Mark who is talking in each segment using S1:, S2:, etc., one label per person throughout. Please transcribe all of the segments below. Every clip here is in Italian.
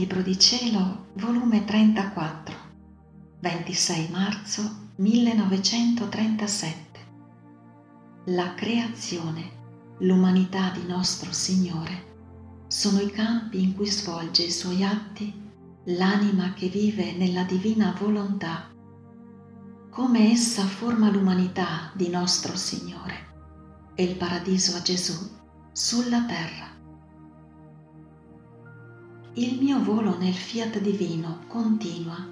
S1: Libro di Cielo, volume 34, 26 marzo 1937. La creazione, l'umanità di nostro Signore, sono i campi in cui svolge i suoi atti l'anima che vive nella divina volontà, come essa forma l'umanità di nostro Signore e il paradiso a Gesù sulla terra. Il mio volo nel fiat divino continua.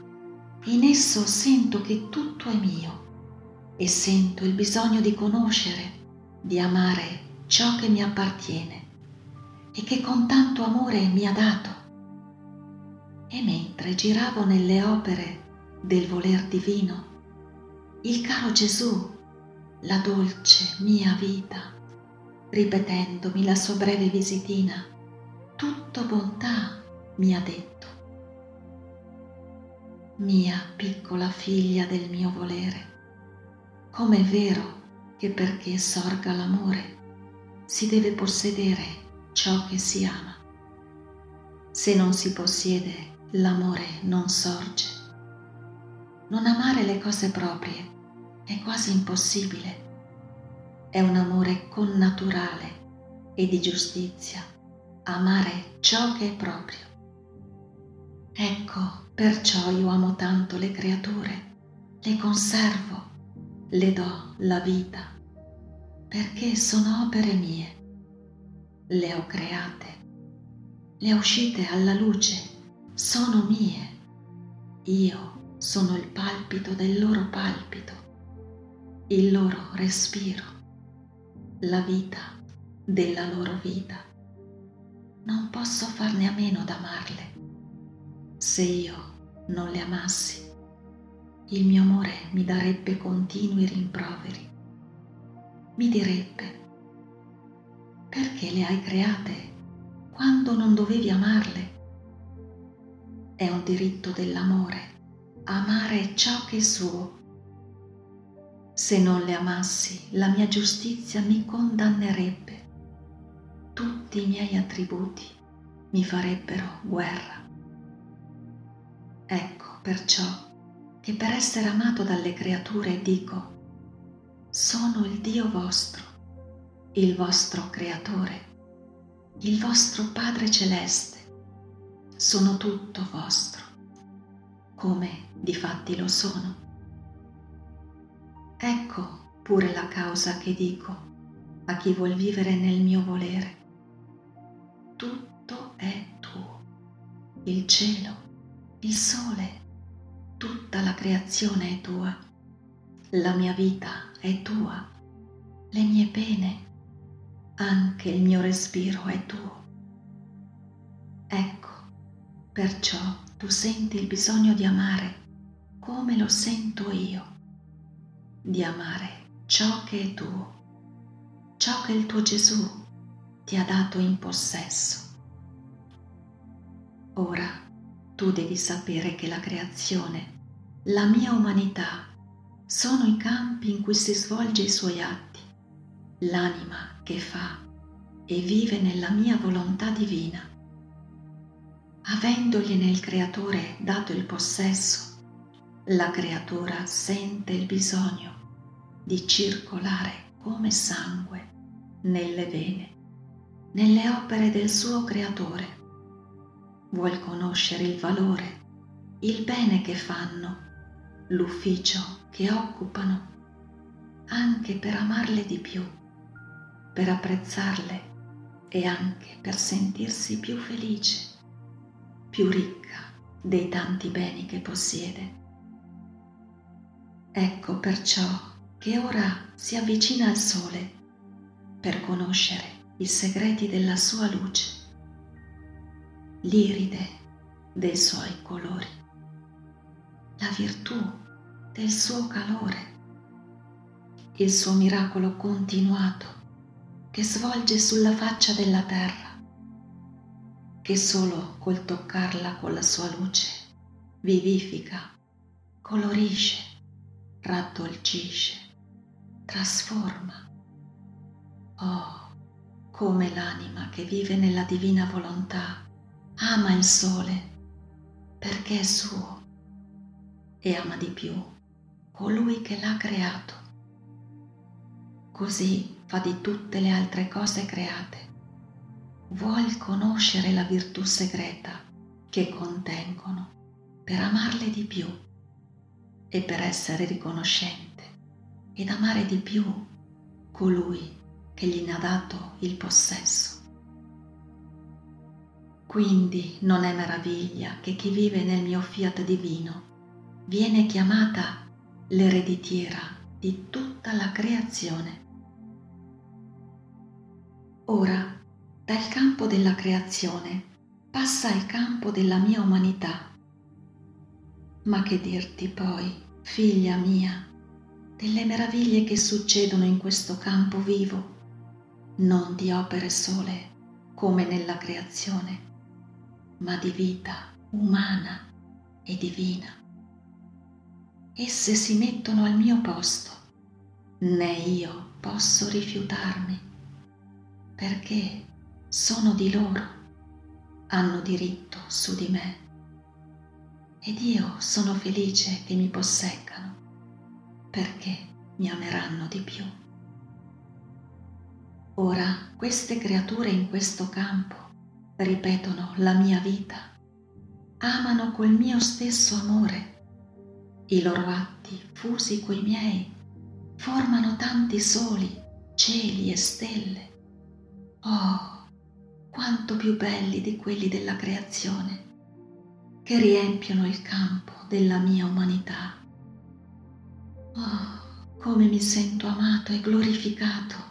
S1: In esso sento che tutto è mio e sento il bisogno di conoscere, di amare ciò che mi appartiene e che con tanto amore mi ha dato. E mentre giravo nelle opere del voler divino, il caro Gesù, la dolce mia vita, ripetendomi la sua breve visitina, tutto bontà mi ha detto, mia piccola figlia del mio volere, com'è vero che perché sorga l'amore si deve possedere ciò che si ama. Se non si possiede, l'amore non sorge. Non amare le cose proprie è quasi impossibile. È un amore connaturale e di giustizia, amare ciò che è proprio. Ecco, perciò io amo tanto le creature, le conservo, le do la vita, perché sono opere mie. Le ho create, le uscite alla luce, sono mie. Io sono il palpito del loro palpito, il loro respiro, la vita della loro vita. Non posso farne a meno d'amarle se io non le amassi, il mio amore mi darebbe continui rimproveri. Mi direbbe, perché le hai create quando non dovevi amarle? È un diritto dell'amore amare ciò che è suo. Se non le amassi, la mia giustizia mi condannerebbe. Tutti i miei attributi mi farebbero guerra. Perciò che per essere amato dalle creature dico, sono il Dio vostro, il vostro creatore, il vostro Padre celeste, sono tutto vostro, come difatti lo sono. Ecco pure la causa che dico a chi vuol vivere nel mio volere. Tutto è tuo, il cielo, il sole, tutta la creazione è tua, la mia vita è tua, le mie pene, anche il mio respiro è tuo. Ecco, perciò tu senti il bisogno di amare come lo sento io, di amare ciò che è tuo, ciò che il tuo Gesù ti ha dato in possesso. Ora tu devi sapere che la creazione, la mia umanità, sono i campi in cui si svolge i suoi atti, l'anima che fa e vive nella mia volontà divina. Avendogliene il Creatore dato il possesso, la creatura sente il bisogno di circolare come sangue nelle vene, nelle opere del suo Creatore vuol conoscere il valore, il bene che fanno, l'ufficio che occupano, anche per amarle di più, per apprezzarle e anche per sentirsi più felice, più ricca dei tanti beni che possiede. Ecco perciò che ora si avvicina al sole per conoscere i segreti della sua luce l'iride dei suoi colori, la virtù del suo calore, il suo miracolo continuato che svolge sulla faccia della terra, che solo col toccarla con la sua luce vivifica, colorisce, raddolcisce, trasforma. Oh, come l'anima che vive nella divina volontà ama il sole perché è suo e ama di più colui che l'ha creato. Così fa di tutte le altre cose create. Vuol conoscere la virtù segreta che contengono per amarle di più e per essere riconoscente ed amare di più colui che gli ne ha dato il possesso. Quindi non è meraviglia che chi vive nel mio fiat divino viene chiamata l'ereditiera di tutta la creazione. Ora, dal campo della creazione passa al campo della mia umanità. Ma che dirti poi, figlia mia, delle meraviglie che succedono in questo campo vivo, non di opere sole come nella creazione, ma di vita umana e divina. Esse si mettono al mio posto, né io posso rifiutarmi, perché sono di loro, hanno diritto su di me. Ed io sono felice che mi posseccano, perché mi ameranno di più. Ora queste creature in questo campo ripetono la mia vita, amano col mio stesso amore. I loro atti, fusi coi miei, formano tanti soli, cieli e stelle. Oh, quanto più belli di quelli della creazione, che riempiono il campo della mia umanità. Oh, come mi sento amato e glorificato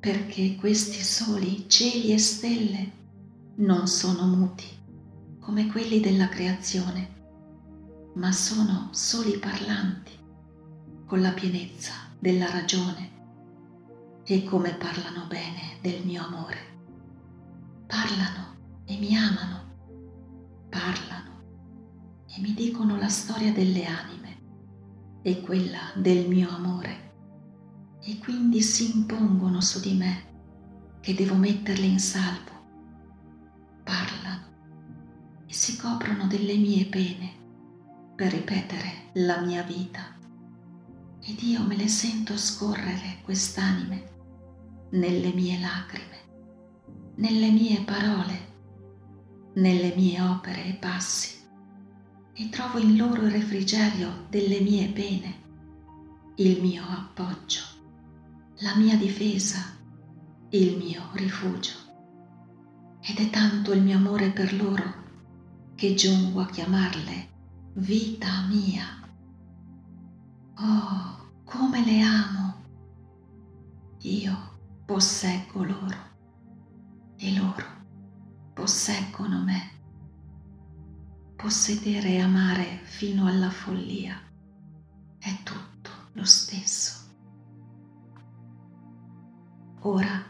S1: perché questi soli cieli e stelle non sono muti come quelli della creazione, ma sono soli parlanti con la pienezza della ragione e come parlano bene del mio amore. Parlano e mi amano, parlano e mi dicono la storia delle anime e quella del mio amore e quindi si impongono su di me che devo metterle in salvo. Parlano e si coprono delle mie pene per ripetere la mia vita. Ed io me le sento scorrere quest'anime nelle mie lacrime, nelle mie parole, nelle mie opere e passi e trovo in loro il refrigerio delle mie pene, il mio appoggio la mia difesa, il mio rifugio. Ed è tanto il mio amore per loro che giungo a chiamarle vita mia. Oh, come le amo! Io posseggo loro e loro posseggono me. Possedere e amare fino alla follia è tutto lo stesso. Ora,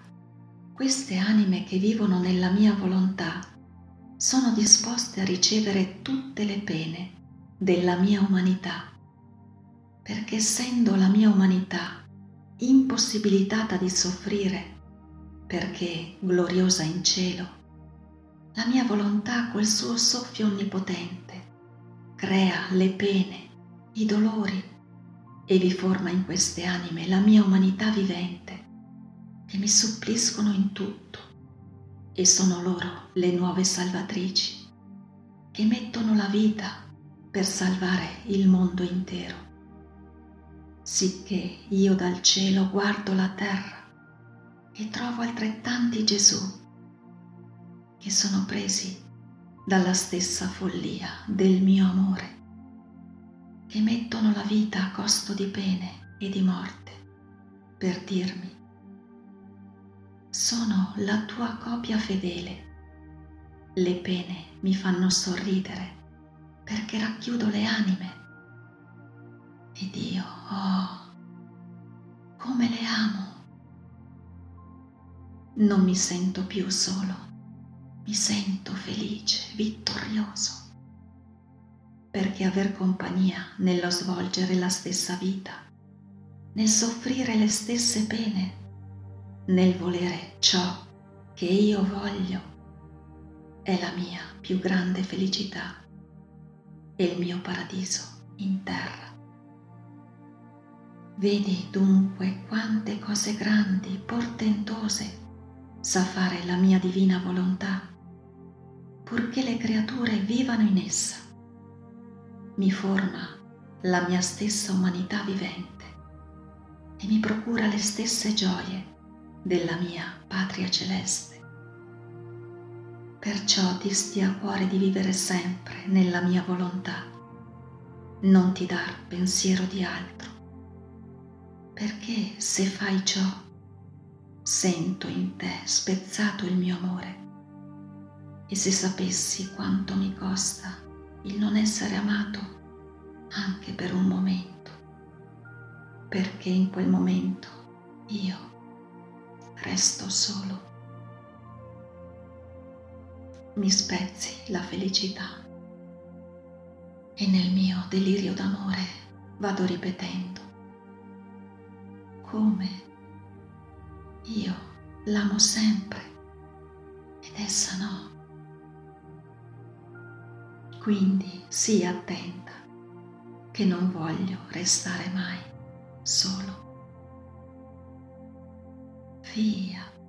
S1: queste anime che vivono nella mia volontà sono disposte a ricevere tutte le pene della mia umanità, perché essendo la mia umanità impossibilitata di soffrire, perché gloriosa in cielo, la mia volontà col suo soffio onnipotente crea le pene, i dolori e vi forma in queste anime la mia umanità vivente che mi suppliscono in tutto e sono loro le nuove salvatrici che mettono la vita per salvare il mondo intero. Sicché io dal cielo guardo la terra e trovo altrettanti Gesù che sono presi dalla stessa follia del mio amore, che mettono la vita a costo di pene e di morte per dirmi sono la tua copia fedele. Le pene mi fanno sorridere perché racchiudo le anime. Ed io, oh, come le amo. Non mi sento più solo, mi sento felice, vittorioso, perché aver compagnia nello svolgere la stessa vita, nel soffrire le stesse pene, nel volere ciò che io voglio, è la mia più grande felicità e il mio paradiso in terra. Vedi dunque quante cose grandi, portentose, sa fare la mia divina volontà, purché le creature vivano in essa. Mi forma la mia stessa umanità vivente e mi procura le stesse gioie della mia patria celeste. Perciò ti stia a cuore di vivere sempre nella mia volontà, non ti dar pensiero di altro. Perché se fai ciò sento in te spezzato il mio amore. E se sapessi quanto mi costa il non essere amato anche per un momento, perché in quel momento io resto solo. Mi spezzi la felicità e nel mio delirio d'amore vado ripetendo come io l'amo sempre ed essa no. Quindi sii attenta che non voglio restare mai solo. Fiat.